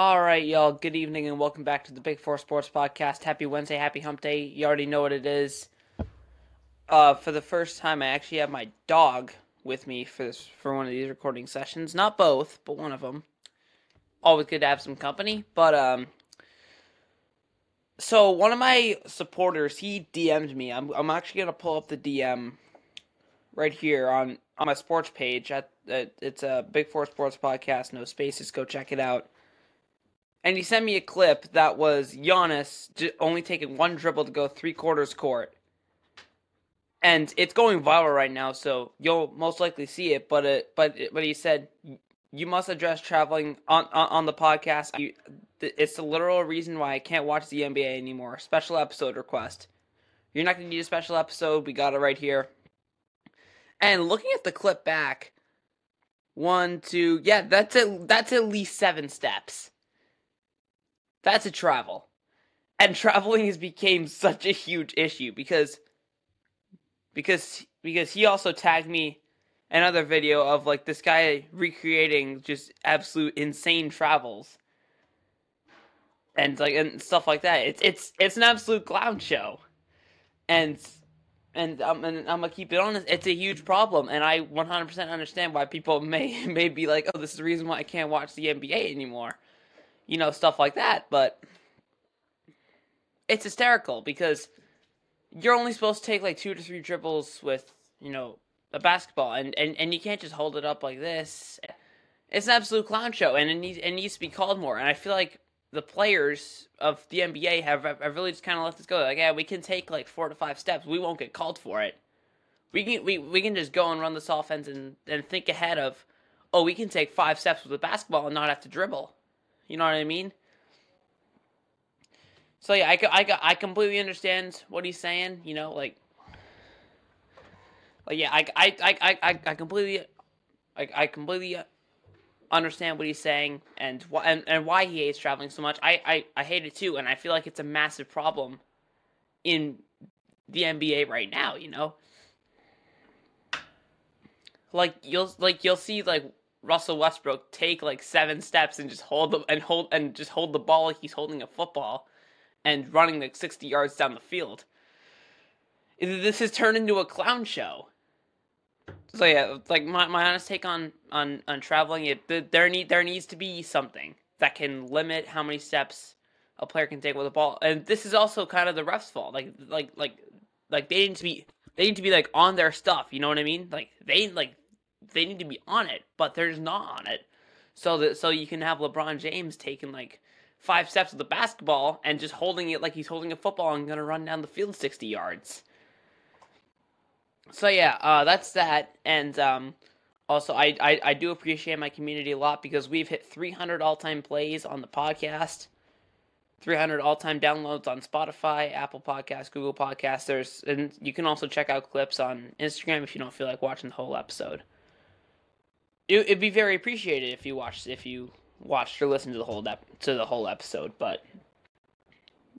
All right, y'all. Good evening and welcome back to the Big Four Sports Podcast. Happy Wednesday, happy Hump Day. You already know what it is. Uh, for the first time, I actually have my dog with me for this for one of these recording sessions. Not both, but one of them. Always good to have some company. But um, so one of my supporters he DM'd me. I'm I'm actually gonna pull up the DM right here on on my sports page. At, at it's a Big Four Sports Podcast, no spaces. Go check it out and he sent me a clip that was Giannis only taking one dribble to go three quarters court, and it's going viral right now. So you'll most likely see it. But it, but but he said you must address traveling on on, on the podcast. it's the literal reason why I can't watch the NBA anymore. Special episode request. You're not gonna need a special episode. We got it right here. And looking at the clip back, one, two, yeah, that's at that's at least seven steps that's a travel. And traveling has became such a huge issue because because because he also tagged me another video of like this guy recreating just absolute insane travels and like and stuff like that. It's it's it's an absolute clown show, and and I'm and I'm gonna keep it honest. It's a huge problem, and I 100% understand why people may may be like, oh, this is the reason why I can't watch the NBA anymore you know, stuff like that. But it's hysterical because you're only supposed to take like two to three dribbles with, you know, a basketball, and, and, and you can't just hold it up like this. It's an absolute clown show, and it needs, it needs to be called more. And I feel like the players of the NBA have, have really just kind of let this go. Like, yeah, we can take like four to five steps. We won't get called for it. We can we, we can just go and run this offense and, and think ahead of, oh, we can take five steps with a basketball and not have to dribble. You know what I mean? So yeah, I, I, I completely understand what he's saying. You know, like, like yeah, I, I, I, I, I completely, I, I completely understand what he's saying and why and, and why he hates traveling so much. I, I, I hate it too, and I feel like it's a massive problem in the NBA right now. You know, like you'll like you'll see like Russell Westbrook take like seven steps and just hold the and hold and just hold the ball like he's holding a football and running like 60 yards down the field. This has turned into a clown show. So yeah, like my, my honest take on on on traveling, it there need there needs to be something that can limit how many steps a player can take with a ball. And this is also kind of the refs' fault. Like like like like they need to be they need to be like on their stuff. You know what I mean? Like they like they need to be on it, but they're just not on it. So that so you can have LeBron James taking like five steps with the basketball and just holding it like he's holding a football and gonna run down the field sixty yards. So yeah, uh, that's that. And um, also, I, I I do appreciate my community a lot because we've hit 300 all time plays on the podcast. 300 all-time downloads on Spotify, Apple Podcasts, Google Podcasts. There's and you can also check out clips on Instagram if you don't feel like watching the whole episode it, would be very appreciated if you watched if you watched or listened to the whole ep- to the whole episode. But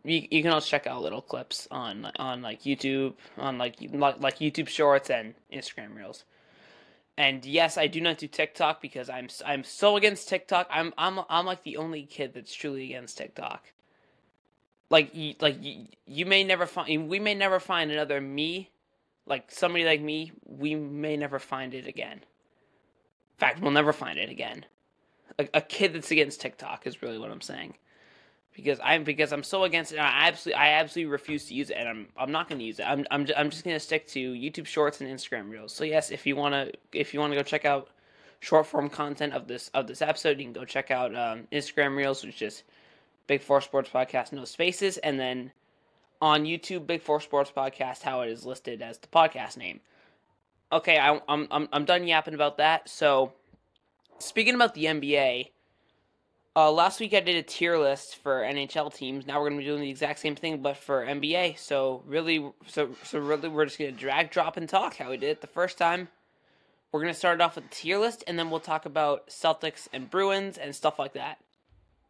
you, you can also check out little clips on on like YouTube on like like, YouTube Shorts and Instagram Reels. And yes, I do not do TikTok because I'm I'm so against TikTok. I'm I'm I'm like the only kid that's truly against TikTok. Like you, like you, you may never find we may never find another me, like somebody like me. We may never find it again fact, we'll never find it again. A, a, kid that's against TikTok is really what I'm saying. Because I'm because I'm so against it. I absolutely I absolutely refuse to use it, and I'm I'm not going to use it. I'm I'm I'm just going to stick to YouTube Shorts and Instagram Reels. So yes, if you want to if you want to go check out short form content of this of this episode, you can go check out um, Instagram Reels, which is Big Four Sports Podcast, no spaces, and then on YouTube, Big Four Sports Podcast, how it is listed as the podcast name okay, I, I'm I'm I'm done yapping about that. So, speaking about the NBA, uh, last week I did a tier list for NHL teams. Now we're gonna be doing the exact same thing, but for NBA. So really, so so really, we're just gonna drag, drop, and talk how we did it the first time. We're gonna start off with the tier list, and then we'll talk about Celtics and Bruins and stuff like that.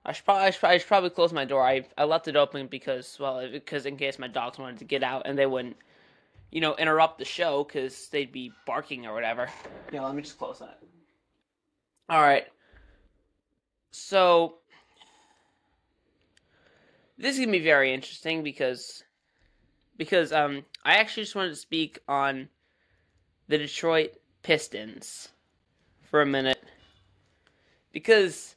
I should probably I should, I should probably close my door. I I left it open because well because in case my dogs wanted to get out and they wouldn't you know, interrupt the show because they'd be barking or whatever. Yeah, let me just close that. All right. So, this is gonna be very interesting because because um I actually just wanted to speak on the Detroit Pistons for a minute because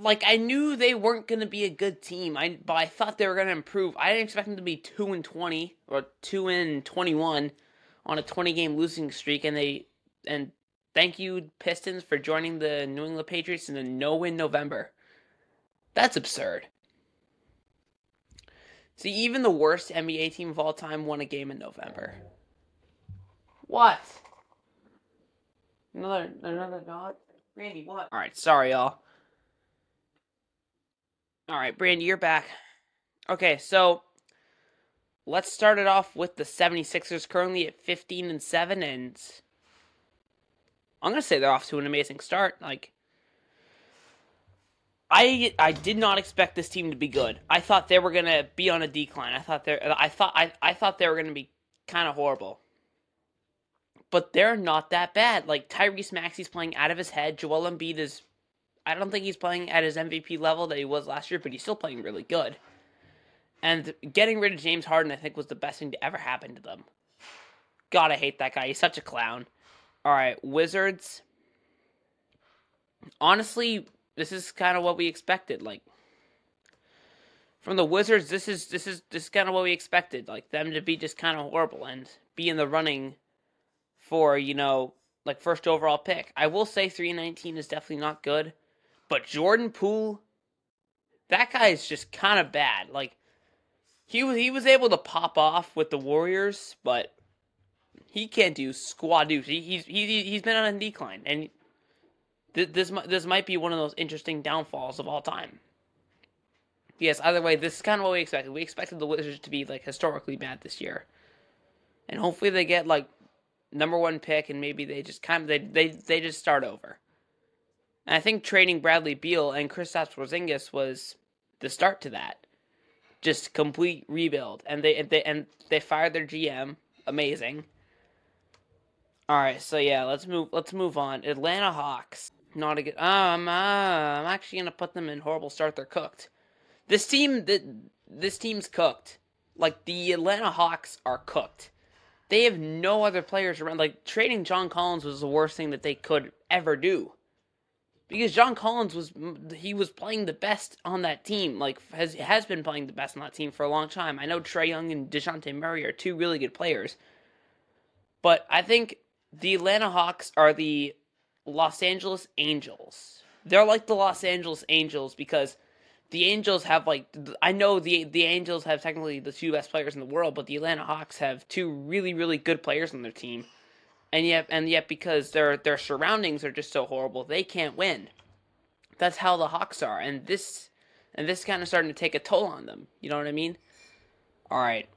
like I knew they weren't going to be a good team. I but I thought they were going to improve. I didn't expect them to be 2 and 20 or 2 and 21 on a 20 game losing streak and they and thank you Pistons for joining the New England Patriots in a no-win November. That's absurd. See, even the worst NBA team of all time won a game in November. What? Another another dog? Randy, what? Alright, sorry y'all. Alright, Brandy, you're back. Okay, so let's start it off with the 76ers currently at 15 and 7 and I'm going to say they're off to an amazing start. Like I I did not expect this team to be good. I thought they were gonna be on a decline. I thought they I thought I, I thought they were gonna be kind of horrible. But they're not that bad. Like Tyrese Maxey's playing out of his head. Joel Embiid is I don't think he's playing at his MVP level that he was last year, but he's still playing really good. And getting rid of James Harden, I think, was the best thing to ever happen to them. God, I hate that guy. He's such a clown. All right, Wizards. Honestly, this is kind of what we expected. Like from the Wizards, this is this is this is kind of what we expected. Like them to be just kind of horrible and be in the running for you know like first overall pick. I will say three nineteen is definitely not good, but Jordan Poole, that guy is just kind of bad. Like he was he was able to pop off with the Warriors, but he can't do squad deuce. He, he's he, he's been on a decline, and this this might be one of those interesting downfalls of all time. Yes, either way, this is kind of what we expected. We expected the Wizards to be like historically bad this year, and hopefully they get like number one pick, and maybe they just kind of they they they just start over. And I think trading Bradley Beal and Kristaps Porzingis was the start to that. Just complete rebuild, and they and they and they fired their GM. Amazing. All right, so yeah, let's move. Let's move on. Atlanta Hawks. Not a good. Um, uh, I'm actually gonna put them in horrible start. They're cooked. This team, that this team's cooked. Like the Atlanta Hawks are cooked. They have no other players around. Like trading John Collins was the worst thing that they could ever do, because John Collins was he was playing the best on that team. Like has has been playing the best on that team for a long time. I know Trae Young and Dejounte Murray are two really good players, but I think the Atlanta Hawks are the Los Angeles Angels. They're like the Los Angeles Angels because the Angels have like I know the the Angels have technically the two best players in the world, but the Atlanta Hawks have two really really good players on their team, and yet and yet because their their surroundings are just so horrible, they can't win. That's how the Hawks are, and this and this kind of starting to take a toll on them. You know what I mean? All right,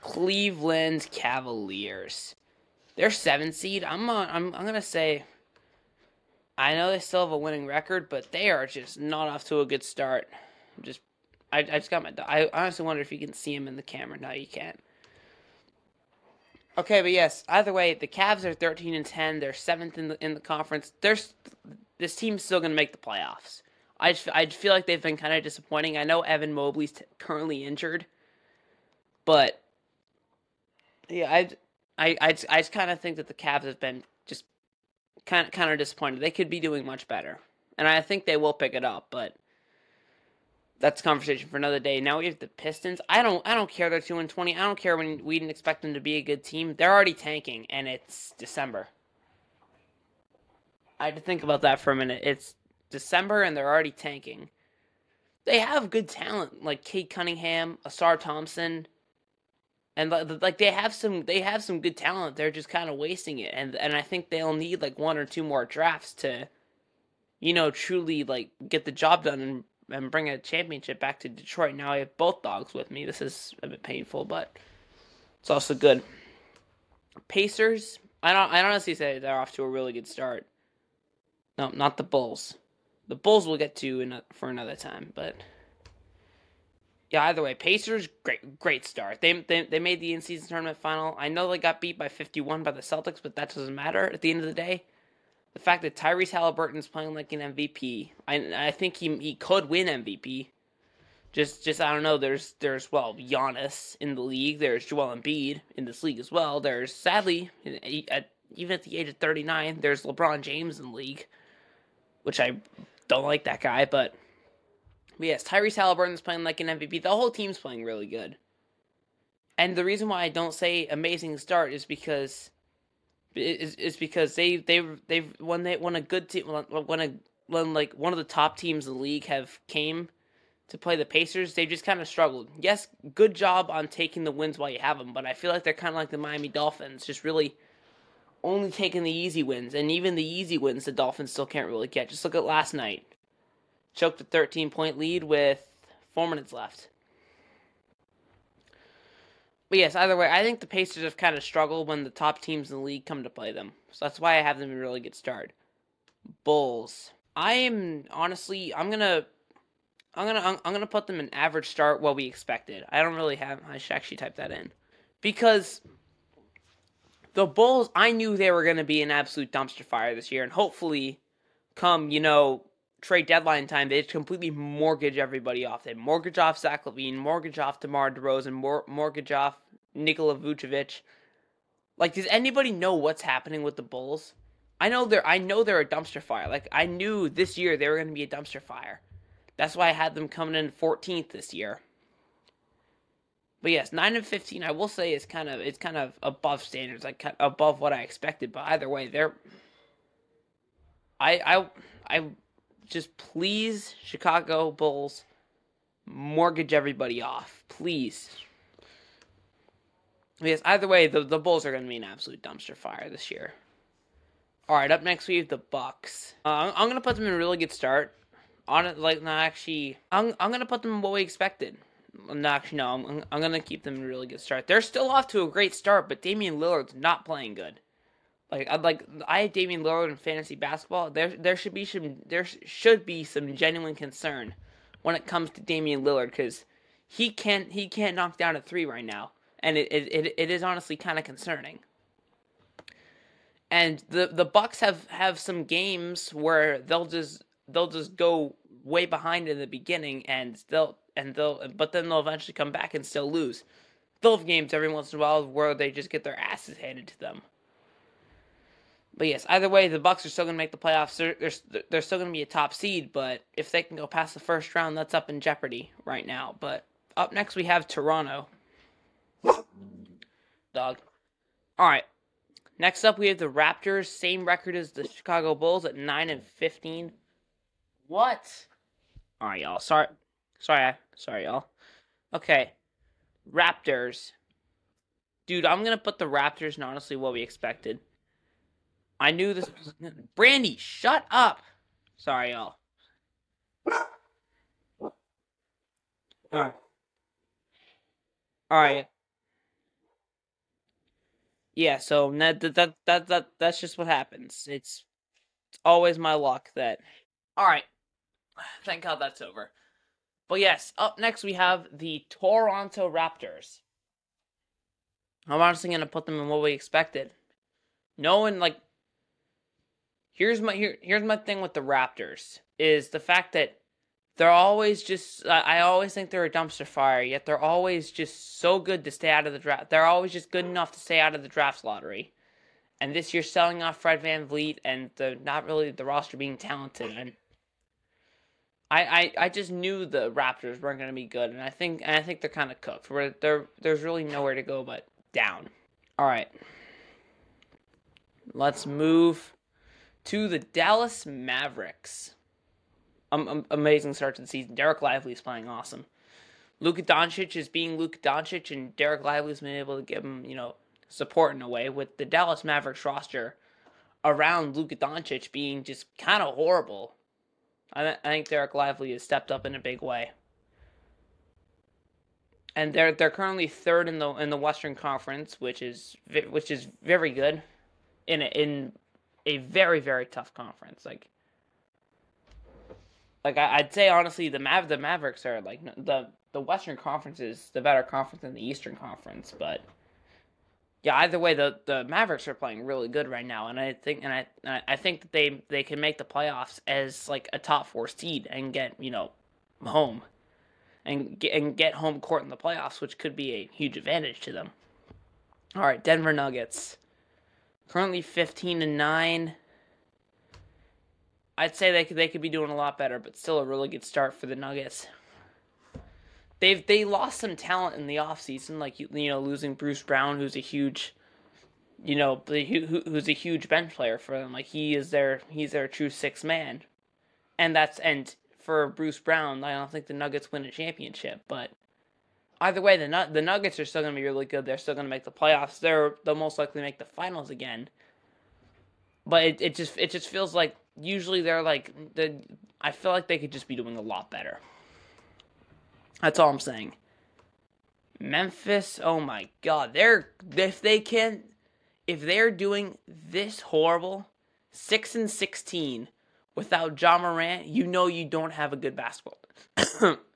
Cleveland Cavaliers. They're seven seed. I'm on, I'm I'm gonna say I know they still have a winning record, but they are just not off to a good start. Just, I, I just got my. I honestly wonder if you can see him in the camera. No, you can't. Okay, but yes. Either way, the Cavs are thirteen and ten. They're seventh in the in the conference. There's this team's still gonna make the playoffs. I just, I feel like they've been kind of disappointing. I know Evan Mobley's t- currently injured, but yeah, I I I, I just kind of think that the Cavs have been just kind of, kind of disappointed. They could be doing much better, and I think they will pick it up. But that's conversation for another day. Now we have the Pistons. I don't I don't care they're two and twenty. I don't care when we didn't expect them to be a good team. They're already tanking, and it's December. I had to think about that for a minute. It's December, and they're already tanking. They have good talent like Cade Cunningham, Ausar Thompson, and like they have some they have some good talent they're just kind of wasting it and and i think they'll need like one or two more drafts to you know truly like get the job done and and bring a championship back to detroit now i have both dogs with me this is a bit painful but it's also good pacers i don't i honestly say they're off to a really good start no not the bulls the bulls we'll get to in for another time but yeah, either way, Pacers great great start. They they they made the in season tournament final. I know they got beat by fifty one by the Celtics, but that doesn't matter at the end of the day. The fact that Tyrese Halliburton is playing like an MVP, I I think he he could win MVP. Just, just I don't know. There's, there's well, Giannis in the league. There's Joel Embiid in this league as well. There's sadly, at, even at the age of 39, there's LeBron James in the league, which I don't like that guy. But, but yes, Tyrese Halliburton's playing like an MVP. The whole team's playing really good. And the reason why I don't say amazing start is because is, is because they they they've when they when a good team when a when like one of the top teams in the league have came to play the Pacers, they've just kind of struggled. Yes, good job on taking the wins while you have them, but I feel like they're kind of like the Miami Dolphins, just really only taking the easy wins, and even the easy wins the Dolphins still can't really get. Just look at last night, choked a 13 point lead with four minutes left. But yes, either way, I think the Pacers have kind of struggled when the top teams in the league come to play them. So that's why I have them really good start. Bulls. I am honestly, I'm gonna, I'm gonna, I'm gonna put them an average start what we expected. I don't really have. I should actually type that in because the Bulls. I knew they were gonna be an absolute dumpster fire this year, and hopefully, come you know trade deadline time, they just completely mortgage everybody off. They mortgage off Zach LaVine, mortgage off DeMar DeRozan, mor- mortgage off Nikola Vucevic. Like, does anybody know what's happening with the Bulls? I know they're I know they're a dumpster fire. Like I knew this year they were going to be a dumpster fire. That's why I had them coming in 14th this year. But yes, nine and 15, I will say is kind of it's kind of above standards, like above what I expected. But either way, they're I I I just please Chicago Bulls mortgage everybody off, please. Yes, either way, the the Bulls are going to be an absolute dumpster fire this year. All right, up next we have the Bucks. Uh, I'm, I'm, gonna put them in a really good start. On it, like, not actually, I'm I'm gonna put them in what we expected. No, actually, no, I'm I'm gonna keep them in a really good start. They're still off to a great start, but Damian Lillard's not playing good. Like I'd like I had Damian Lillard in fantasy basketball. There there should be some there should be some genuine concern when it comes to Damian Lillard because he can't he can't knock down a three right now, and it it, it is honestly kind of concerning. And the the Bucks have have some games where they'll just they'll just go way behind in the beginning and they'll and they'll but then they'll eventually come back and still lose. They'll have games every once in a while where they just get their asses handed to them. But yes, either way, the Bucks are still going to make the playoffs. They're, they're, they're still going to be a top seed, but if they can go past the first round, that's up in jeopardy right now. But up next, we have Toronto. Dog. All right. Next up, we have the Raptors. Same record as the Chicago Bulls at 9 and 15. What? All right, y'all. Sorry. Sorry. Sorry, y'all. Okay. Raptors. Dude, I'm to put the Raptors in honestly what we expected. I knew this was Brandy, shut up. Sorry, y'all. Alright. Alright. Yeah, so that, that that that that's just what happens. It's, it's always my luck that Alright. Thank God that's over. But yes, up next we have the Toronto Raptors. I'm honestly gonna put them in what we expected. No one like here's my here, here's my thing with the Raptors is the fact that they're always just I always think they're a dumpster fire, yet they're always just so good to stay out of the draft. They're always just good enough to stay out of the draft lottery. And this year selling off Fred Van VanVleet and the not really the roster being talented and I, I, I just knew the Raptors weren't going to be good, and I think and I think they're kind of cooked. Where there there's really nowhere to go but down. All right, let's move to the Dallas Mavericks. Um, um, amazing start to the season. Dereck Lively is playing awesome. Luka Doncic is being Luka Doncic, and Dereck Lively's been able to give him, you know, support in a way with the Dallas Mavericks roster around Luka Doncic being just kind of horrible. I, I think Dereck Lively has stepped up in a big way, and they're they're currently third in the in the Western Conference, which is which is very good in in a very very tough conference. Like, like I, would say honestly, the Mav the Mavericks are like the the Western Conference is the better conference than the Eastern Conference, but yeah, either way, the the Mavericks are playing really good right now, and I think and I I think that they they can make the playoffs as like a top four seed and get you know home. and get, and get home court in the playoffs, which could be a huge advantage to them. All right, Denver Nuggets. Currently 15 and 9. I'd say they could they could be doing a lot better, but still a really good start for the Nuggets. They've they lost some talent in the offseason, like you, you know losing Bruce Brown, who's a huge, you know, who, who's a huge bench player for them. Like he is their he's their true six man, and that's and for Bruce Brown, I don't think the Nuggets win a championship, but either way, the the Nuggets are still going to be really good. They're still going to make the playoffs. They're they'll most likely make the finals again. But it, it just it just feels like usually they're like the I feel like they could just be doing a lot better. That's all I'm saying. Memphis, oh my god, they're if they can if they're doing this horrible, 6 and 16 without Ja Morant, you know you don't have a good basketball.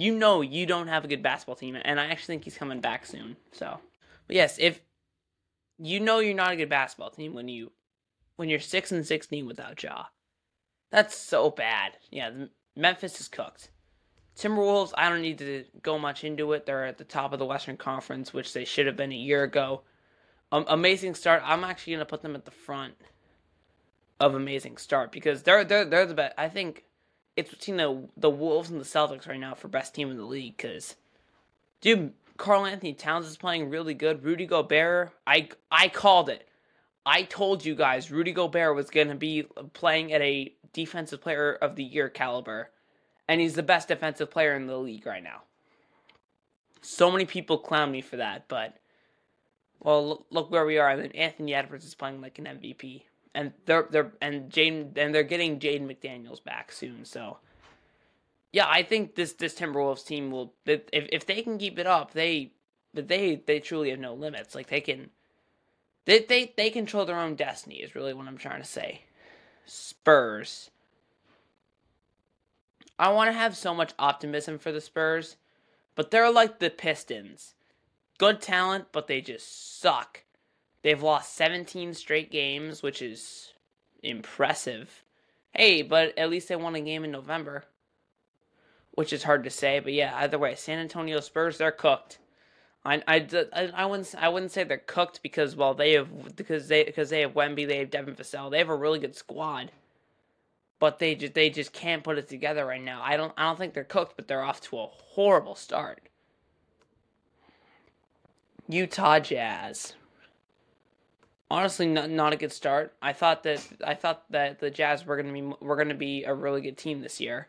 you know you don't have a good basketball team, and I actually think he's coming back soon. So, but yes, if you know you're not a good basketball team when you when you're six and sixteen without Ja, that's so bad. Yeah, Memphis is cooked. Timberwolves, I don't need to go much into it. They're at the top of the Western Conference, which they should have been a year ago. Um, amazing start. I'm actually gonna put them at the front of amazing start because they're they're they're the best. I think it's between the the Wolves and the Celtics right now for best team in the league. Because, dude, Karl-Anthony Towns is playing really good. Rudy Gobert, I I called it. I told you guys Rudy Gobert was gonna be playing at a defensive player of the year caliber, and he's the best defensive player in the league right now. So many people clown me for that, but well, look, where we are. I mean, Anthony Edwards is playing like an MVP and they're they're and Jane and they're getting Jaden McDaniels back soon. So yeah, I think this this Timberwolves team will if if they can keep it up, they they they truly have no limits. Like they can they they they control their own destiny is really what I'm trying to say. Spurs. I want to have so much optimism for the Spurs, but they're like the Pistons. Good talent, but they just suck. They've lost 17 straight games, which is impressive. Hey, but at least they won a game in November, which is hard to say. But yeah, either way, San Antonio Spurs, they're cooked. I, I, I, wouldn't I wouldn't say they're cooked because well they have because they because they have Wemby they have Devin Vassell they have a really good squad, but they just they just can't put it together right now. I don't I don't think they're cooked, but they're off to a horrible start. Utah Jazz honestly not, not a good start. I thought that I thought that the Jazz were going to be were to be a really good team this year.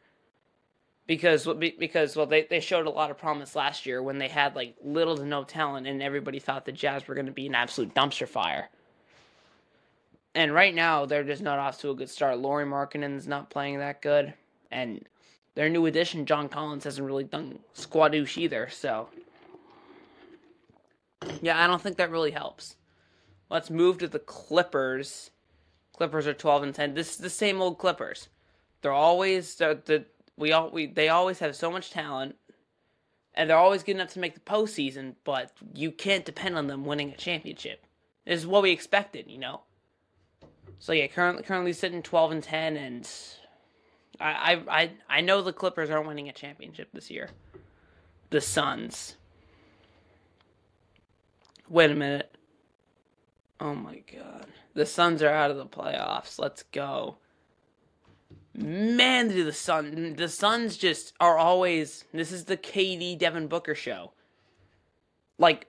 Because because well they, they showed a lot of promise last year when they had like little to no talent and everybody thought the Jazz were going to be an absolute dumpster fire. And right now they're just not off to a good start. Lauri Markkanen's not playing that good and their new addition John Collins hasn't really done squadoosh either, so yeah, I don't think that really helps. Let's move to the Clippers. Clippers are 12 and 10. This is the same old Clippers. They're always the, we all we they always have so much talent and they're always good enough to make the postseason, but you can't depend on them winning a championship. This is what we expected, you know. So yeah, currently currently sitting 12 and 10 and I I, I know the Clippers aren't winning a championship this year. The Suns. Wait a minute. Oh my god. The Suns are out of the playoffs. Let's go. Man, do the Sun the Suns just are always this is the KD Devin Booker show. Like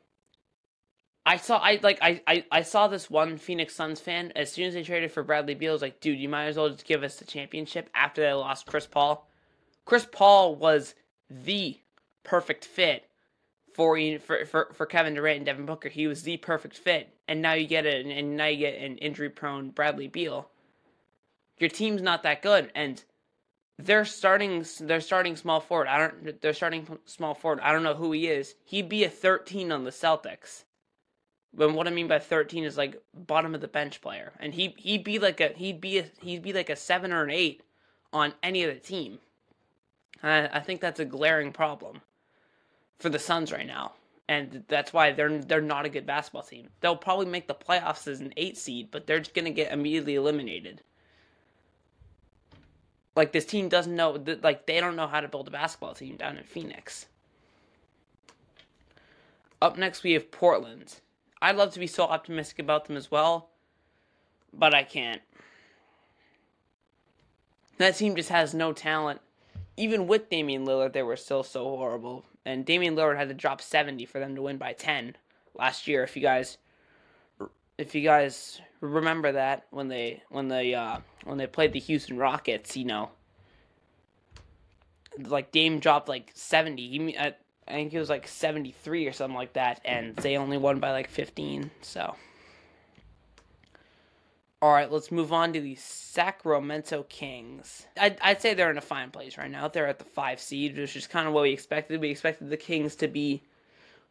I saw I like I, I, I saw this one Phoenix Suns fan as soon as they traded for Bradley Beal was like, dude, you might as well just give us the championship after they lost Chris Paul. Chris Paul was the perfect fit for for for, for Kevin Durant and Devin Booker. He was the perfect fit, and now you get it, and now you get an injury prone Bradley Beal. Your team's not that good, and they're starting they're starting small forward. I don't they're starting small forward. I don't know who he is. He'd be a 13 on the Celtics. But what I mean by 13 is like bottom of the bench player, and he he'd be like a he'd be a he'd be like a seven or an eight on any other team. I think that's a glaring problem for the Suns right now. And that's why they're they're not a good basketball team. They'll probably make the playoffs as an eight seed, but they're just gonna get immediately eliminated. like this team doesn't know like they don't know how to build a basketball team down in Phoenix. Up next we have Portland. I'd love to be so optimistic about them as well, but I can't. That team just has no talent. Even with Damian Lillard, they were still so horrible. And Damian Lillard had to drop 70 for them to win by 10 last year. If you guys, if you guys remember that when they when they uh, when they played the Houston Rockets, you know, like Dame dropped like 70. He, I think it was like 73 or something like that, and they only won by like 15. So. All right, let's move on to the Sacramento Kings. I'd, I'd say they're in a fine place right now. They're at the five seed, which is kind of what we expected. We expected the Kings to be.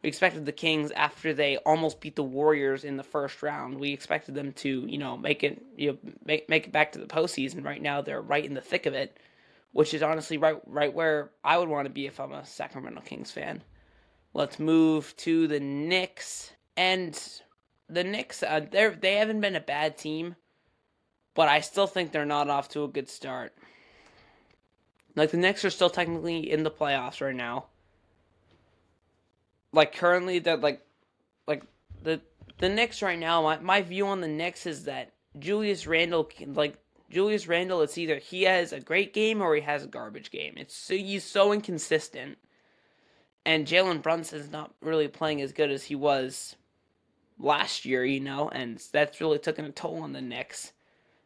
We expected the Kings after they almost beat the Warriors in the first round. We expected them to, you know, make it, you know, make make it back to the postseason. Right now, they're right in the thick of it, which is honestly right right where I would want to be if I'm a Sacramento Kings fan. Let's move to the Knicks and the Knicks. Uh, they they haven't been a bad team but I still think they're not off to a good start. Like the Knicks are still technically in the playoffs right now. Like currently that like like the the Knicks right now, my, my view on the Knicks is that Julius Randle like Julius Randle it's either he has a great game or he has a garbage game. It's so he's so inconsistent. And Jalen Brunson's not really playing as good as he was last year, you know, and that's really taken a toll on the Knicks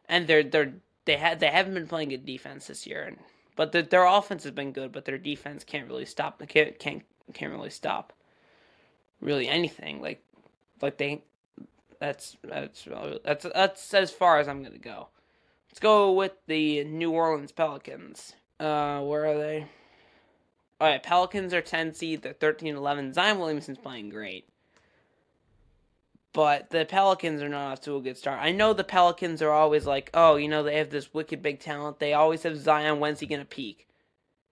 and they're they're they had they haven't been playing good defense this year, and but the, their offense has been good, but their defense can't really stop. Can't can't can't really stop really anything. Like like they that's that's that's that's as far as I'm gonna go. Let's go with the New Orleans Pelicans. Uh, where are they? All right, Pelicans are 10 seed. They're 13 11. Zion Williamson's playing great but the Pelicans are not off to a good start. I know the Pelicans are always like, oh, you know, they have this wicked big talent. They always have Zion. When's he gonna peak?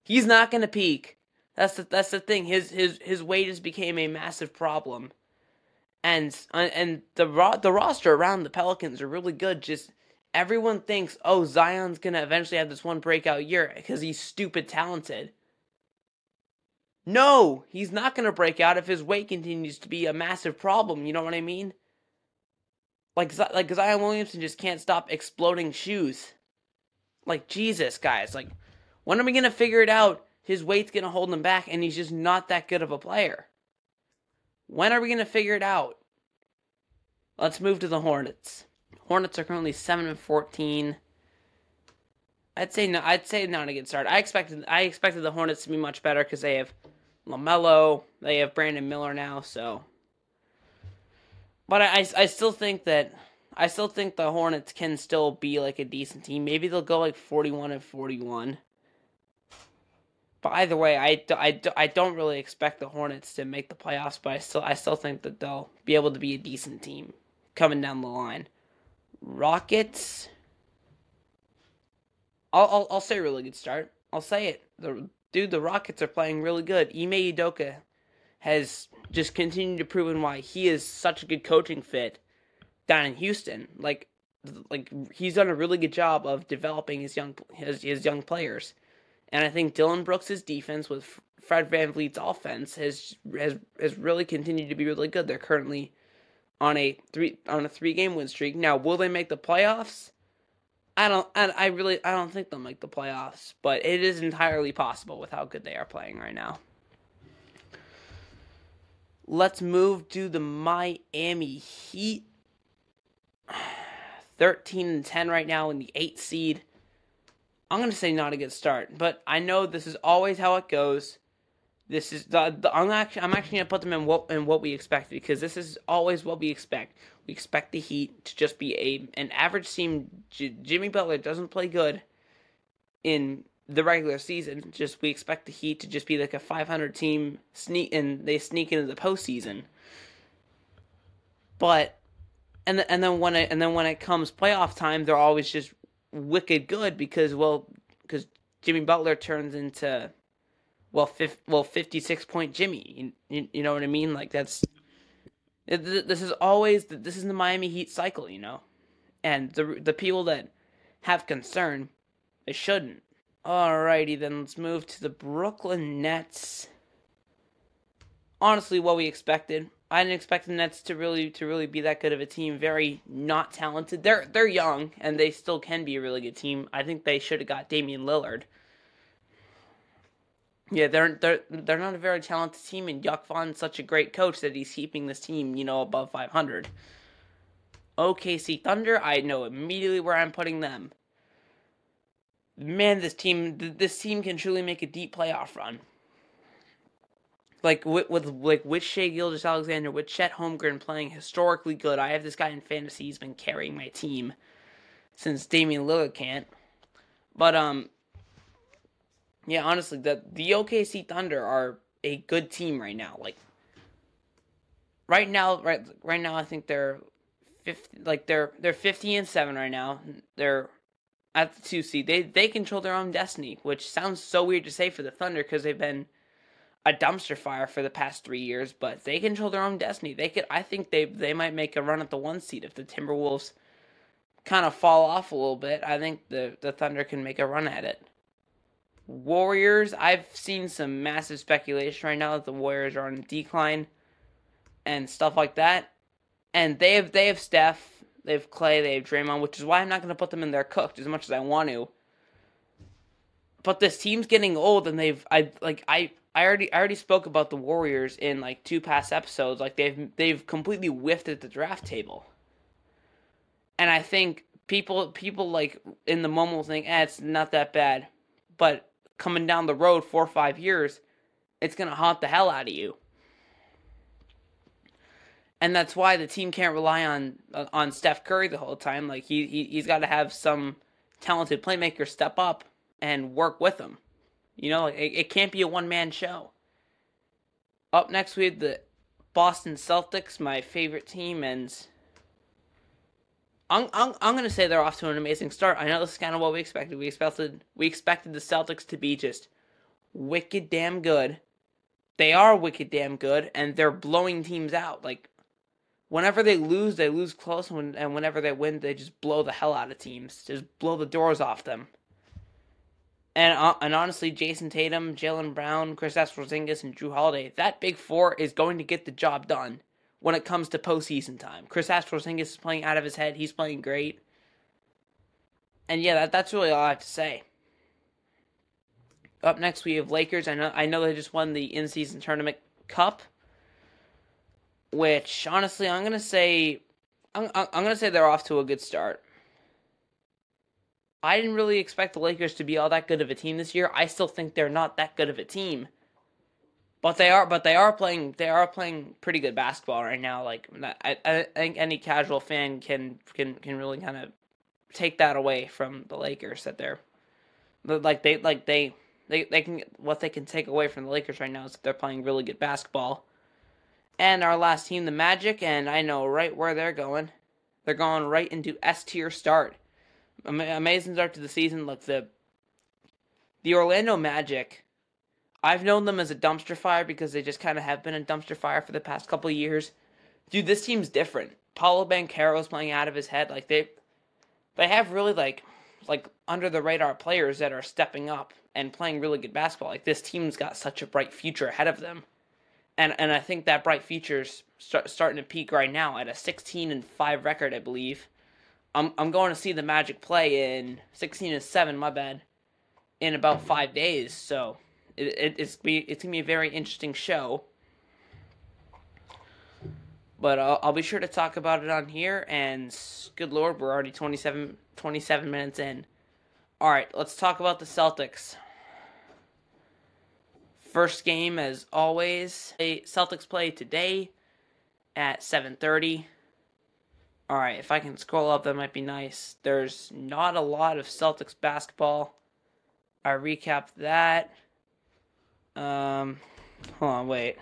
He's not gonna peak. That's the that's the thing. His his his weight has became a massive problem, and uh, and the ro- the roster around the Pelicans are really good. Just everyone thinks, oh, Zion's gonna eventually have this one breakout year because he's stupid talented. No, he's not going to break out if his weight continues to be a massive problem. You know what I mean? Like like Zion Williamson just can't stop exploding shoes. Like Jesus, guys. Like when are we going to figure it out? His weight's going to hold him back and he's just not that good of a player. When are we going to figure it out? Let's move to the Hornets. Hornets are currently 7 and 14. I'd say no, I'd say not a good start. I expected I expected the Hornets to be much better because they have LaMelo. They have Brandon Miller now, so. But I, I still think that I still think the Hornets can still be like a decent team. Maybe they'll go like 41 and 41. But either way, I, I, I don't really expect the Hornets to make the playoffs, but I still I still think that they'll be able to be a decent team coming down the line. Rockets. I'll, I'll, I'll say really good start. I'll say it. The dude, the Rockets are playing really good. Ime Udoka has just continued to prove why he is such a good coaching fit down in Houston. Like, like he's done a really good job of developing his young his, his young players. And I think Dillon Brooks' defense with Fred Van VanVleet's offense has has has really continued to be really good. They're currently on a three on a three game win streak. Now, will they make the playoffs? I don't. I, I really. I don't think they'll make the playoffs, but it is entirely possible with how good they are playing right now. Let's move to the Miami Heat. 13 and 10 right now in the 8th seed. I'm going to say not a good start, but I know this is always how it goes. This is the, the I'm actually I'm actually gonna put them in what in what we expect because this is always what we expect. We expect the Heat to just be a an average team. J- Jimmy Butler doesn't play good in the regular season. Just we expect the Heat to just be like a 500 team sneak and they sneak into the postseason. But and and then when it and then when it comes playoff time, they're always just wicked good because well because Jimmy Butler turns into well, well, fifty six point Jimmy. You, you, know what I mean? Like that's this is always this is the Miami Heat cycle, you know, and the the people that have concern, they shouldn't. Alrighty, then let's move to the Brooklyn Nets. Honestly, what we expected. I didn't expect the Nets to really to really be that good of a team. Very not talented. They're they're young and they still can be a really good team. I think they should have got Damian Lillard. Yeah, they're they're they're not a very talented team, and Jacque Vaughn's such a great coach that he's keeping this team, you know, above 500. OKC Thunder, I know immediately where I'm putting them. Man, this team this team can truly make a deep playoff run like with, with like with Shai Gilgeous-Alexander, with Chet Holmgren playing historically good. I have this guy in fantasy. He's been carrying my team since Damian Lillard can't. But um, yeah, honestly, the the OKC Thunder are a good team right now. Like right now, right right now, I think they're fifty. Like they're they're fifty and seven right now. They're at the two seed. They they control their own destiny, which sounds so weird to say for the Thunder because they've been a dumpster fire for the past three years, but they control their own destiny. They could, I think they they might make a run at the one seed if the Timberwolves kind of fall off a little bit. I think the the Thunder can make a run at it. Warriors, I've seen some massive speculation right now that the Warriors are on decline and stuff like that. And they have they have Steph, they have Clay, they have Draymond, which is why I'm not going to put them in there cooked as much as I want to. But this team's getting old, and they've I like I I already I already spoke about the Warriors in like two past episodes. Like they've they've completely whiffed at the draft table. And I think people people like in the moment will think, eh, it's not that bad. But coming down the road four or five years, it's gonna haunt the hell out of you. And that's why the team can't rely on uh, on Steph Curry the whole time. Like he, he he's got to have some talented playmaker step up and work with him. You know, it, it can't be a one man show. Up next, we have the Boston Celtics, my favorite team, and I'm I'm, I'm gonna say they're off to an amazing start. I know this is kind of what we expected. We expected we expected the Celtics to be just wicked damn good. They are wicked damn good, and they're blowing teams out. Like whenever they lose, they lose close, and, and whenever they win, they just blow the hell out of teams. Just blow the doors off them. And uh, and honestly, Jayson Tatum, Jaylen Brown, Kristaps Porzingis, and Jrue Holiday, that big four is going to get the job done when it comes to postseason time. Kristaps Porzingis is playing out of his head. He's playing great. And yeah, that, that's really all I have to say. Up next, we have Lakers. I know I know they just won the in-season tournament cup, which honestly, I'm gonna say, I'm, I'm gonna say they're off to a good start. I didn't really expect the Lakers to be all that good of a team this year. I still think they're not that good of a team. But they are but they are playing they are playing pretty good basketball right now. Like I, I think any casual fan can can can really kind of take that away from the Lakers that they're like they like they they they can what they can take away from the Lakers right now is that they're playing really good basketball. And our last team, the Magic, and I know right where they're going. They're going right into S tier start amazing start to the season. Look, the the Orlando Magic. I've known them as a dumpster fire because they just kind of have been a dumpster fire for the past couple years. Dude, this team's different. Paolo Banchero's playing out of his head. Like they, they have really like, like under the radar players that are stepping up and playing really good basketball. Like this team's got such a bright future ahead of them, and and I think that bright future's start, starting to peak right now at a 16 and five record, I believe. I'm I'm going to see the Magic play in 16 and 7, my bad, in about 5 days. So, it, it it's be it's to be a very interesting show. But I'll, I'll be sure to talk about it on here and good lord, we're already 27 27 minutes in. All right, let's talk about the Celtics. First game as always, Celtics play today at 7:30 all right, if I can scroll up, that might be nice. There's not a lot of Celtics basketball. I recap that. Um, hold on, wait.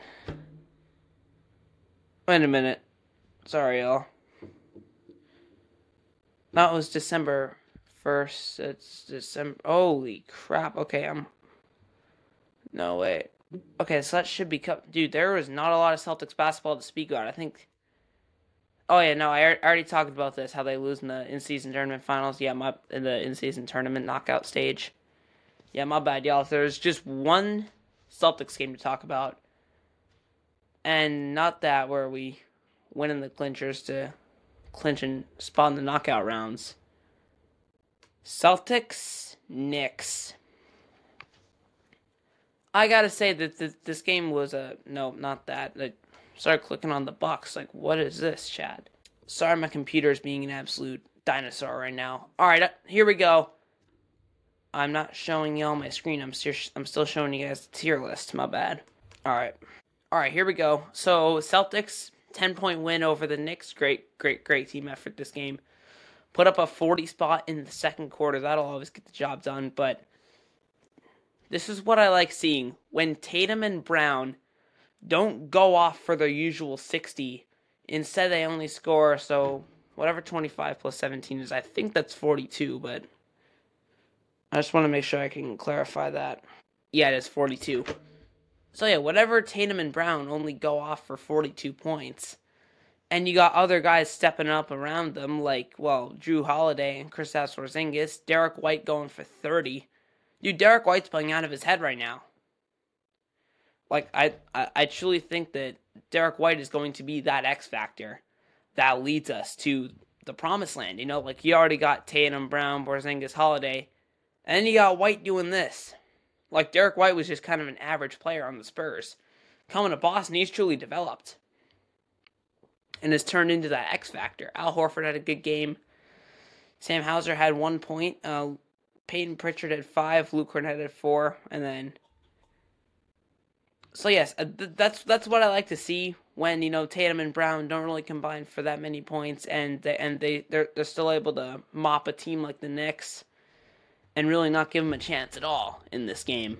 Wait a minute. Sorry, y'all. That was December 1st. It's December. Holy crap. Okay, I'm. No, wait. Okay, so that should be. cut. Dude, there was not a lot of Celtics basketball to speak about. I think Oh yeah, no, I already talked about this. How they lose in the in-season tournament finals. Yeah, my in the in-season tournament knockout stage. Yeah, my bad, y'all. There's just one Celtics game to talk about. And not that where we win in the clinchers to clinch and spawn the knockout rounds. Celtics, Knicks. I gotta say that th- this game was a no, not that. I started clicking on the box. Like, what is this, Chad? Sorry, my computer is being an absolute dinosaur right now. All right, uh, here we go. I'm not showing y'all my screen. I'm still I'm still showing you guys the tier list. My bad. All right, all right, here we go. So Celtics 10 point win over the Knicks. Great, great, great team effort this game. Put up a 40 spot in the second quarter. That'll always get the job done. But this is what I like seeing when Tatum and Brown don't go off for their usual 60. Instead, they only score so whatever 25 plus 17 is. I think that's 42, but I just want to make sure I can clarify that. Yeah, it is 42. So yeah, whatever Tatum and Brown only go off for 42 points. And you got other guys stepping up around them, like, well, Jrue Holiday and Kristaps Porzingis, Derrick White going for 30. Dude, Derrick White's playing out of his head right now. Like, I, I, I truly think that Derrick White is going to be that X factor that leads us to the promised land. You know, like, you already got Tatum, Brown, Porzingis, Holiday, and then you got White doing this. Like Derrick White was just kind of an average player on the Spurs. Coming to Boston, he's truly developed and has turned into that X factor. Al Horford had a good game. Sam Hauser had one point. Uh, Payton Pritchard had five. Luke Kornet had four, and then. So yes, uh, that's that's what I like to see when you know Tatum and Brown don't really combine for that many points, and they and they they're they're still able to mop a team like the Knicks and really not give him a chance at all in this game.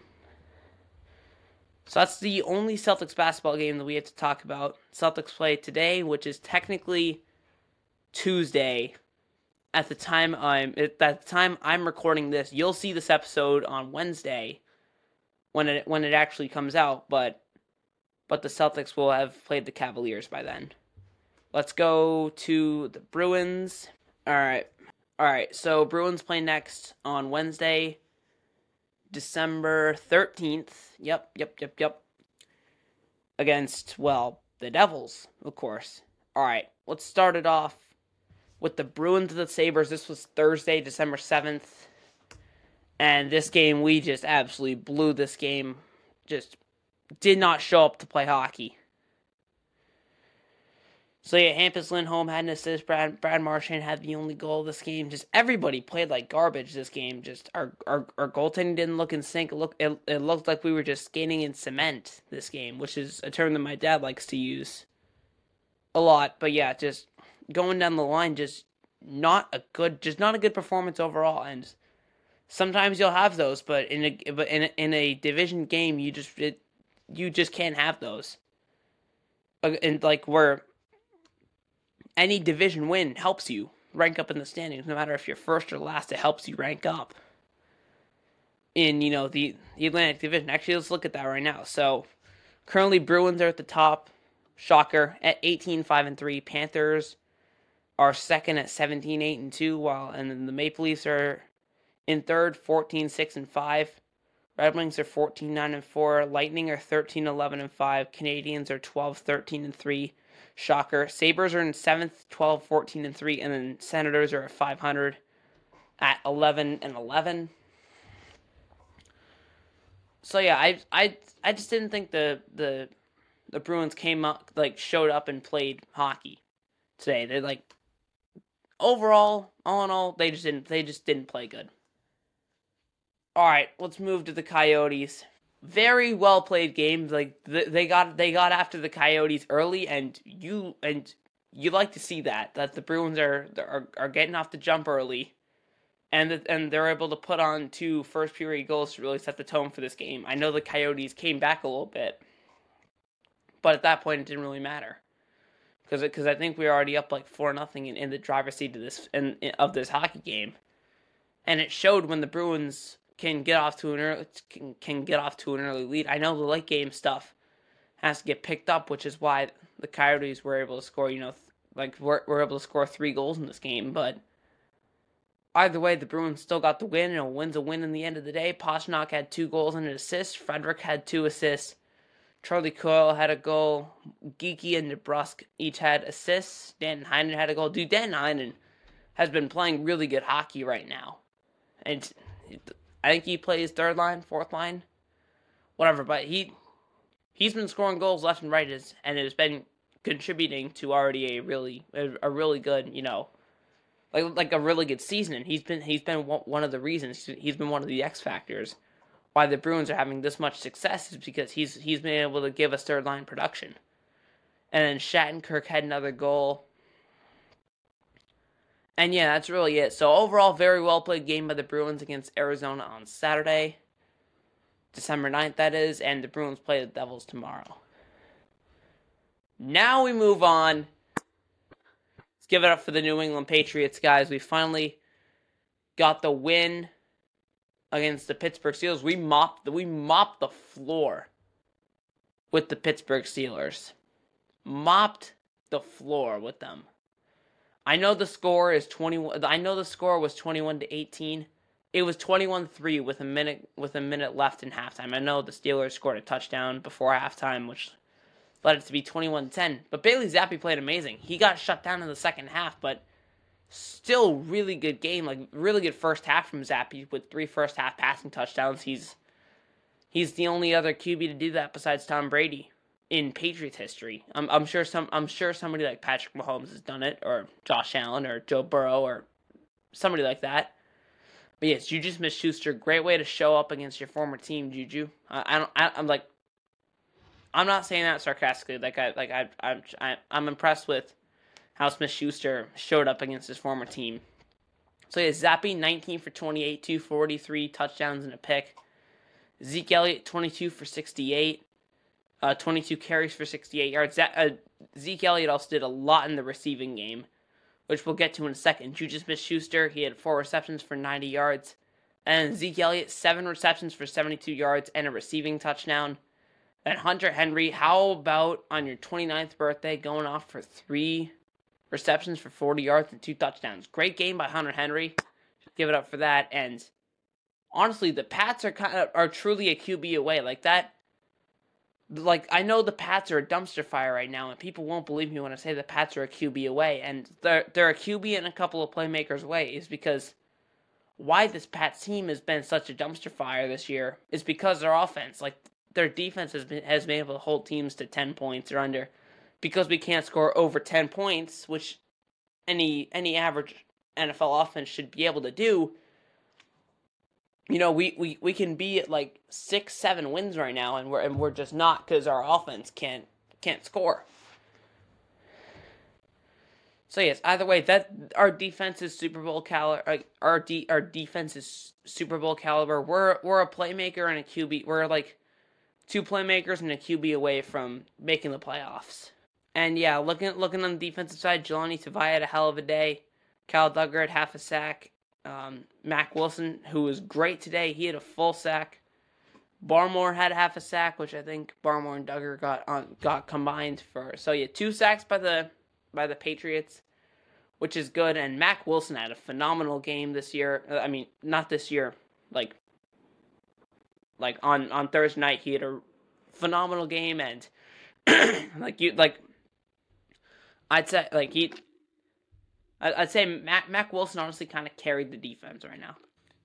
So that's the only Celtics basketball game that we have to talk about. Celtics play today, which is technically Tuesday. At the time I'm at the time I'm recording this, you'll see this episode on Wednesday when it when it actually comes out, but but the Celtics will have played the Cavaliers by then. Let's go to the Bruins. All right. All right, so Bruins play next on Wednesday, December 13th. Yep, yep, yep, yep. Against, well, the Devils, of course. All right, let's start it off with the Bruins of the Sabres. This was Thursday, December 7th. And this game, we just absolutely blew this game. Just did not show up to play hockey. So yeah, Hampus Lindholm had an assist. Brad Brad Marchand had the only goal of this game. Just everybody played like garbage this game. Just our our, our goaltending didn't look in sync. It looked it, it looked like we were just skating in cement this game, which is a term that my dad likes to use a lot. But yeah, just going down the line, just not a good, just not a good performance overall. And sometimes you'll have those, but in a but in a, in a division game, you just it, you just can't have those. And like where any division win helps you rank up in the standings, no matter if you're first or last. It helps you rank up in you know the the Atlantic Division. Actually, let's look at that right now. So currently, Bruins are at the top. Shocker at 18 5 and 3. Panthers are second at 17 8 and 2 while and then the Maple Leafs are in third 14 6 and 5. Red Wings are 14 9 and 4. Lightning are 13 11 and 5. Canadiens are 12 13 and 3. Shocker. Sabres are in 7th, 12, 14, and 3, and then Senators are at 500 at 11 and 11. So yeah, I I I just didn't think the the the Bruins came up like showed up and played hockey today. They like overall, all in all, they just didn't they just didn't play good. All right, let's move to the Coyotes very well played game. Like they got they got after the Coyotes early, and you and you like to see that that the Bruins are are are getting off the jump early, and and they're able to put on two first period goals to really set the tone for this game. I know the Coyotes came back a little bit, but at that point it didn't really matter because because I think we were already up like four nothing in, in the driver's seat of this in, in, of this hockey game, and it showed when the Bruins can get off to an early can, can get off to an early lead. I know the late game stuff has to get picked up, which is why the Coyotes were able to score. You know, like we're, we're able to score three goals in this game, but either way, the Bruins still got the win, and a win's a win in the end of the day. Pastrnak had two goals and an assist. Frederic had two assists. Charlie Coyle had a goal. Geekie and DeBrusk each had assists. Dan Heinen had a goal. Dude, Dan Heinen has been playing really good hockey right now. And I think he plays third line, fourth line, whatever. But he he's been scoring goals left and right, and has been contributing to already a really a, really good you know like like a really good season. And he's been he's been one of the reasons he's been one of the X factors why the Bruins are having this much success is because he's he's been able to give us third line production. And then Shattenkirk had another goal. And yeah, that's really it. So overall, very well played game by the Bruins against Arizona on Saturday. December 9th, that is, and the Bruins play the Devils tomorrow. Now we move on. Let's give it up for the New England Patriots, guys. We finally got the win against the Pittsburgh Steelers. We mopped the, we mopped the floor with the Pittsburgh Steelers. Mopped the floor with them. I know the score is 21 I know the score was 21 to 18. It was 21-3 with a minute with a minute left in halftime. I know the Steelers scored a touchdown before halftime which led it to be 21-10. But Bailey Zappe played amazing. He got shut down in the second half, but still really good game, like really good first half from Zappe with three first half passing touchdowns. He's he's the only other QB to do that besides Tom Brady in Patriots history. I'm, I'm sure some I'm sure somebody like Patrick Mahomes has done it, or Josh Allen, or Joe Burrow, or somebody like that. But yes, Juju Smith Schuster, great way to show up against your former team, Juju. I, I don't. I, am like, I'm not saying that sarcastically. Like I like I I'm I, I'm impressed with how Smith Schuster showed up against his former team. So yeah, Zappe 19 for 28, 243 touchdowns and a pick. Zeke Elliott 22 for 68 uh, 22 carries for 68 yards. That, uh, Zeke Elliott also did a lot in the receiving game, which we'll get to in a second. Juju Smith Schuster, he had four receptions for 90 yards. And Zeke Elliott, seven receptions for 72 yards and a receiving touchdown. And Hunter Henry, how about on your 29th birthday going off for three receptions for 40 yards and two touchdowns? Great game by Hunter Henry. Give it up for that. And honestly, the Pats are kind of are truly a QB away. Like that like I know the Pats are a dumpster fire right now, and people won't believe me when I say the Pats are a QB away, and they're they're a QB and a couple of playmakers away. Is because why this Pats team has been such a dumpster fire this year is because their offense, like their defense, has been has been able to hold teams to ten points or under, because we can't score over ten points, which any any average NFL offense should be able to do you know, we, we, we can be at like six, seven wins right now, and we're and we're just not because our offense can't can't score. So yes, either way, that our defense is Super Bowl caliber. Uh, our de- our defense is Super Bowl caliber. We're we're a playmaker and a QB. We're like two playmakers and a QB away from making the playoffs. And yeah, looking looking on the defensive side, Jahlani Tavai had a hell of a day. Kyle Dugger had half a sack. Um, Mack Wilson, who was great today, he had a full sack. Barmore had half a sack, which I think Barmore and Dugger got on got combined for. So yeah, two sacks by the by the Patriots, which is good. And Mack Wilson had a phenomenal game this year. Uh, I mean, not this year, like like on on Thursday night, he had a phenomenal game, and like you like I'd say like he I'd say Mac, Mack Wilson honestly kind of carried the defense right now.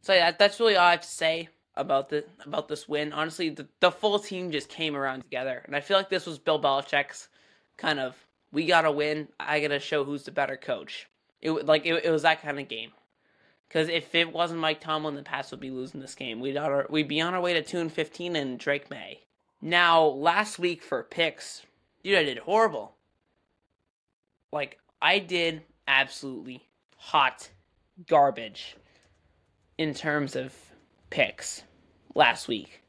So yeah, that's really all I have to say about the about this win. Honestly, the, the full team just came around together, and I feel like this was Bill Belichick's kind of we gotta win. I gotta show who's the better coach. It like it, it was that kind of game. Because if it wasn't Mike Tomlin, the Pats would be losing this game. We'd our, we'd be on our way to two and fifteen and Drake Maye. Now last week for picks, dude, I did horrible. Like I did absolutely hot garbage in terms of picks last week.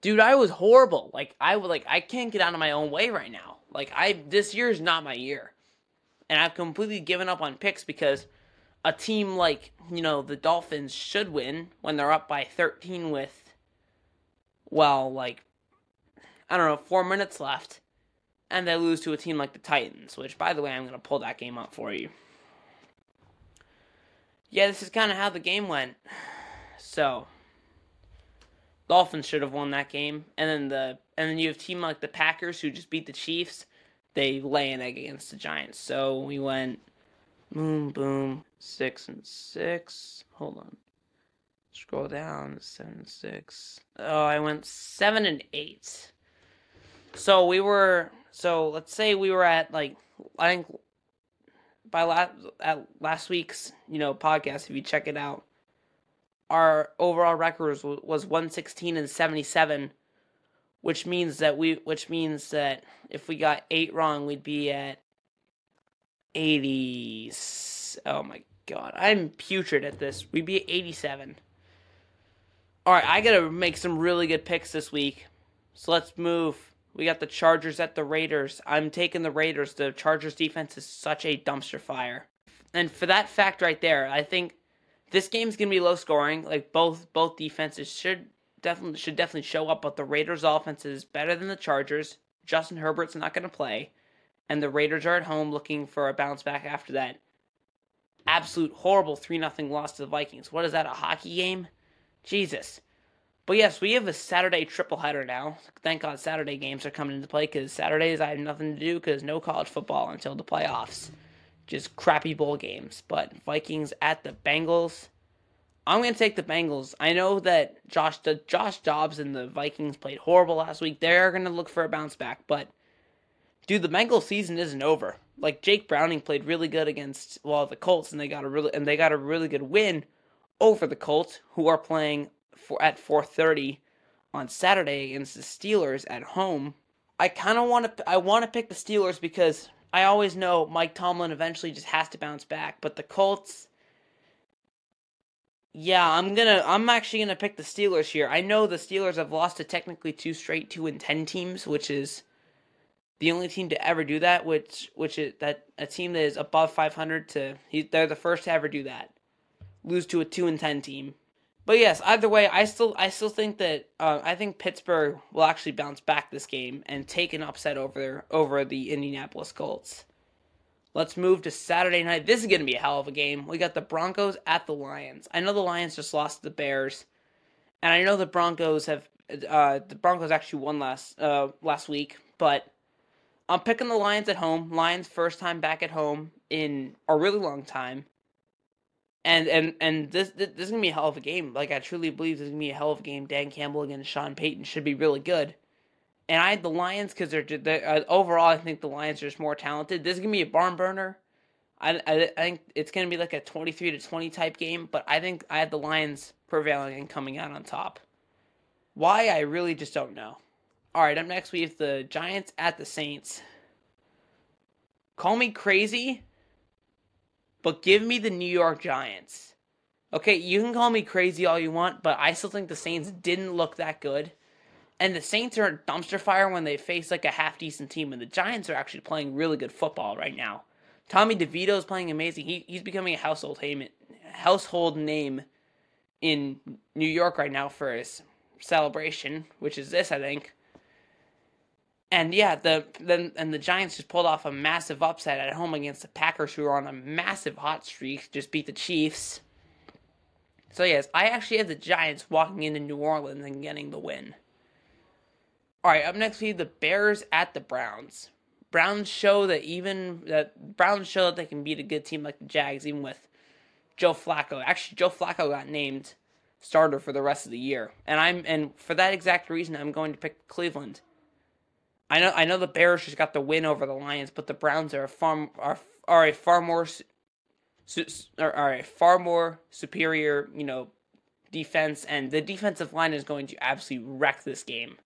Dude, I was horrible. Like I like I can't get out of my own way right now. Like I this year is not my year. And I've completely given up on picks because a team like, you know, the Dolphins should win when they're up by 13 with well, like I don't know, 4 minutes left and they lose to a team like the Titans, which, by the way, I'm going to pull that game up for you. yeah, this is kind of how the game went. So, Dolphins should have won that game, and then the and then you have team like the Packers who just beat the Chiefs. They lay an egg against the Giants. So we went boom, boom, six and six. Hold on, scroll down, seven and six. Oh, I went seven and eight. So we were so let's say we were at like I think by last at last week's you know podcast if you check it out our overall record was, was 116 and 77 which means that we which means that if we got 8 wrong we'd be at 80 oh my god i'm putrid at this. We'd be at 87 all right i gotta make some really good picks this week. So let's move we got the chargers at the raiders i'm taking the raiders the chargers defense is such a dumpster fire and for that fact right there i think this game's gonna be low scoring. Like both both defenses should definitely should definitely show up, but the Raiders' offense is better than the Chargers. Justin Herbert's not gonna play, and the Raiders are at home looking for a bounce back after that absolute horrible three nothing loss to the Vikings. What is that? A hockey game? Jesus. But yes, we have a Saturday triple header now. Thank God Saturday games are coming into play because Saturdays I have nothing to do because no college football until the playoffs just crappy bowl games. But Vikings at the Bengals. I'm gonna take the Bengals. I know that Josh Josh Dobbs and the Vikings played horrible last week. They're gonna look for a bounce back, but dude, the Bengals season isn't over. Like Jake Browning played really good against well the Colts, and they got a really and they got a really good win over the Colts, who are playing for at 4:30 on Saturday against the Steelers at home. I kind of want to I want to pick the Steelers because I always know Mike Tomlin eventually just has to bounce back, but the Colts yeah, I'm gonna. I'm actually gonna pick the Steelers here. I know the Steelers have lost to technically two straight two and ten teams, which is the only team to ever do that. Which, which is that a team that is above 500 to. They're the first to ever do that. Lose to a two and ten team. But yes, either way, I still I still think that uh, I think Pittsburgh will actually bounce back this game and take an upset over over the Indianapolis Colts. Let's move to Saturday night. This is going to be a hell of a game. We got the Broncos at the Lions. I know the Lions just lost to the Bears, and I know the Broncos have uh, the Broncos actually won last uh, last week, but I'm picking the Lions at home. Lions first time back at home in a really long time and and and this this is gonna be a hell of a game. Like I truly believe this is gonna be a hell of a game. Dan Campbell against Sean Payton should be really good. And I had the Lions because they're, they're uh, overall. I think the Lions are just more talented. This is gonna be a barn burner. I, I, I think it's gonna be like a twenty three to twenty type game. But I think I had the Lions prevailing and coming out on top. Why I really just don't know. All right, up next we have the Giants at the Saints. Call me crazy, but give me the New York Giants. Okay, you can call me crazy all you want, but I still think the Saints didn't look that good. And the Saints are a dumpster fire when they face like a half decent team, and the Giants are actually playing really good football right now. Tommy DeVito is playing amazing. He, he's becoming a household name, household name in New York right now for his celebration, which is this, I think. And yeah, the then and the Giants just pulled off a massive upset at home against the Packers, who are on a massive hot streak. Just beat the Chiefs. So yes, I actually have the Giants walking into New Orleans and getting the win. All right, up next we have the Bears at the Browns. Browns show that even that Browns show that they can beat a good team like the Jags, even with Joe Flacco. Actually, Joe Flacco got named starter for the rest of the year, and I'm and for that exact reason, I'm going to pick Cleveland. I know I know the Bears just got the win over the Lions, but the Browns are a far are are a far more are a far more superior, you know, defense, and the defensive line is going to absolutely wreck this game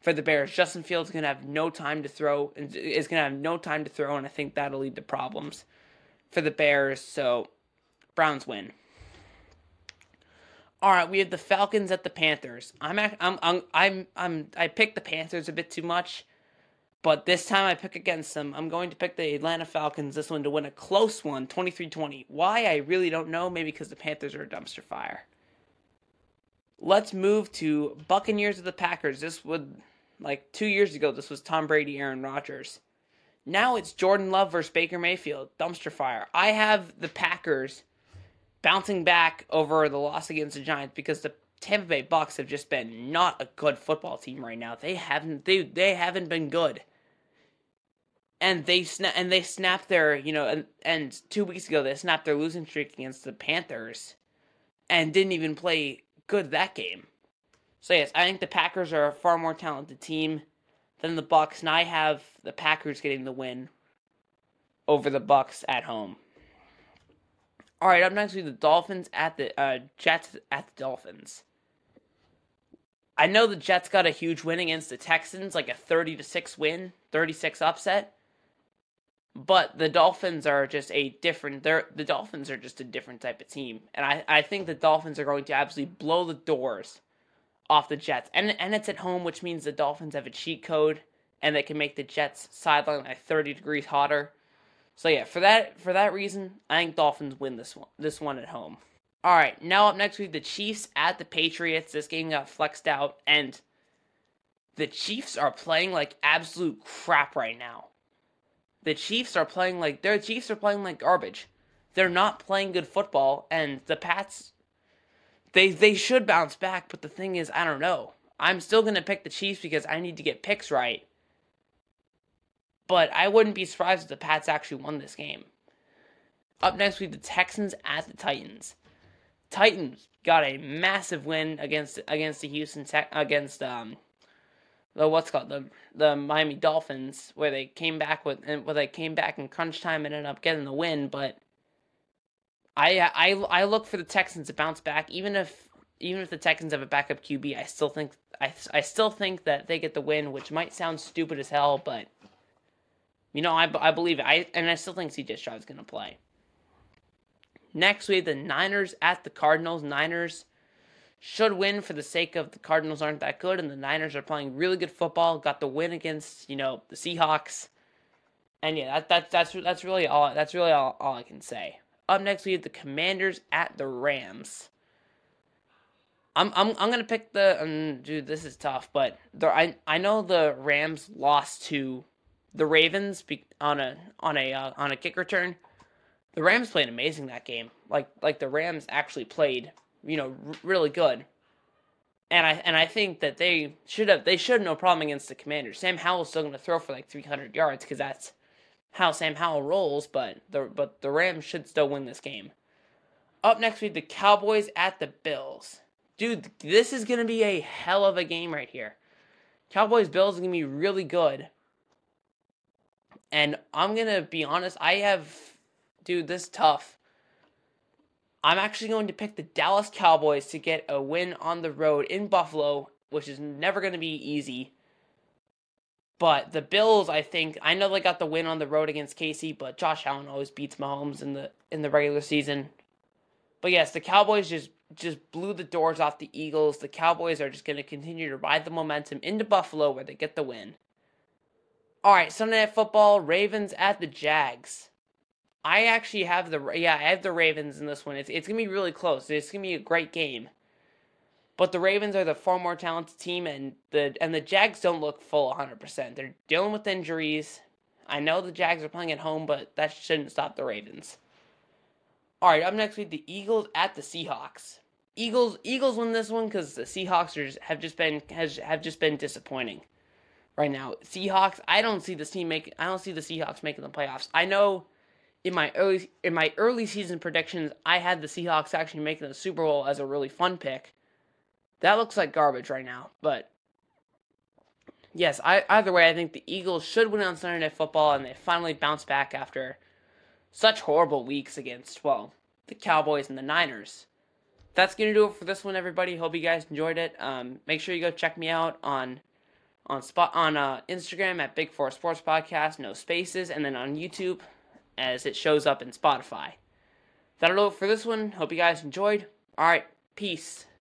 for the Bears. Justin Fields is going to have no time to throw, and is going to have no time to throw, and I think that'll lead to problems for the Bears. So, Browns win. All right, we have the Falcons at the Panthers. I'm I'm I'm I'm, I'm I picked the Panthers a bit too much, but this time I pick against them. I'm going to pick the Atlanta Falcons this one to win a close one, 23-20. Why I really don't know, maybe because the Panthers are a dumpster fire. Let's move to Buccaneers of the Packers. This would like 2 years ago this was Tom Brady, Aaron Rodgers. Now it's Jordan Love versus Baker Mayfield, dumpster fire. I have the Packers bouncing back over the loss against the Giants because the Tampa Bay Bucks have just been not a good football team right now. They haven't they they haven't been good. And they sna- and they snapped their, you know, and, and 2 weeks ago they snapped their losing streak against the Panthers and didn't even play good that game. So yes, I think the Packers are a far more talented team than the Bucks, and I have the Packers getting the win over the Bucks at home. All right, up next we have the Dolphins at the uh, Jets at the Dolphins. I know the Jets got a huge win against the Texans, like a 30 to 6 win, 36 upset. But the Dolphins are just a different they're the Dolphins are just a different type of team. And I, I think the Dolphins are going to absolutely blow the doors off the Jets. And and it's at home, which means the Dolphins have a cheat code and they can make the Jets sideline like 30 degrees hotter. So yeah, for that for that reason, I think Dolphins win this one this one at home. All right, now up next we have the Chiefs at the Patriots. This game got flexed out, and the Chiefs are playing like absolute crap right now. The Chiefs are playing like their Chiefs are playing like garbage. They're not playing good football, and the Pats they they should bounce back. But the thing is, I don't know. I'm still gonna pick the Chiefs because I need to get picks right. But I wouldn't be surprised if the Pats actually won this game. Up next, we have the Texans at the Titans. Titans got a massive win against against the Houston Tech against um the what's called the the Miami Dolphins where they came back with and where they came back in crunch time and ended up getting the win. But I I I look for the Texans to bounce back even if even if the Texans have a backup QB. I still think I I still think that they get the win, which might sound stupid as hell, but you know I I believe it. I and I still think CJ Stroud's gonna play. Next, we have the Niners at the Cardinals. Niners should win for the sake of the Cardinals aren't that good, and the Niners are playing really good football. Got the win against you know the Seahawks, and yeah, that, that that's that's really all. That's really all, all I can say. Up next, we have the Commanders at the Rams. I'm I'm I'm gonna pick the um, dude. This is tough, but the, I I know the Rams lost to the Ravens on a on a uh, on a kick return the Rams played amazing that game. Like like the Rams actually played, you know, r- really good. And I and I think that they should have they should have no problem against the Commanders. Sam Howell's still going to throw for like 300 yards because that's how Sam Howell rolls. But the but the Rams should still win this game. Up next we have the Cowboys at the Bills. Dude, this is going to be a hell of a game right here. Cowboys Bills is going to be really good. And I'm going to be honest, I have dude, this tough. I'm actually going to pick the Dallas Cowboys to get a win on the road in Buffalo, which is never going to be easy. But the Bills, I think, I know they got the win on the road against KC, but Josh Allen always beats Mahomes in the in the regular season. But yes, the Cowboys just just blew the doors off the Eagles. The Cowboys are just going to continue to ride the momentum into Buffalo where they get the win. All right, Sunday Night Football, Ravens at the Jags. I actually have the yeah, I have the Ravens in this one. It's it's gonna be really close. It's gonna be a great game. But the Ravens are the far more talented team, and the and the Jags don't look full 100. percent They're dealing with injuries. I know the Jags are playing at home, but that shouldn't stop the Ravens. All right, up next we have the Eagles at the Seahawks. Eagles Eagles win this one because the Seahawks are, have just been has have just been disappointing right now. Seahawks, I don't see the team make I don't see the Seahawks making the playoffs. I know in my early in my early season predictions, I had the Seahawks actually making the Super Bowl as a really fun pick. That looks like garbage right now, but yes, I, either way, I think the Eagles should win on Sunday Night Football, and they finally bounce back after such horrible weeks against well the Cowboys and the Niners. That's gonna do it for this one, everybody. Hope you guys enjoyed it. Um, make sure you go check me out on on spot on uh, Instagram at Big Four Sports Podcast, no spaces, and then on YouTube as it shows up in Spotify. That'll do it for this one. Hope you guys enjoyed. Alright, peace.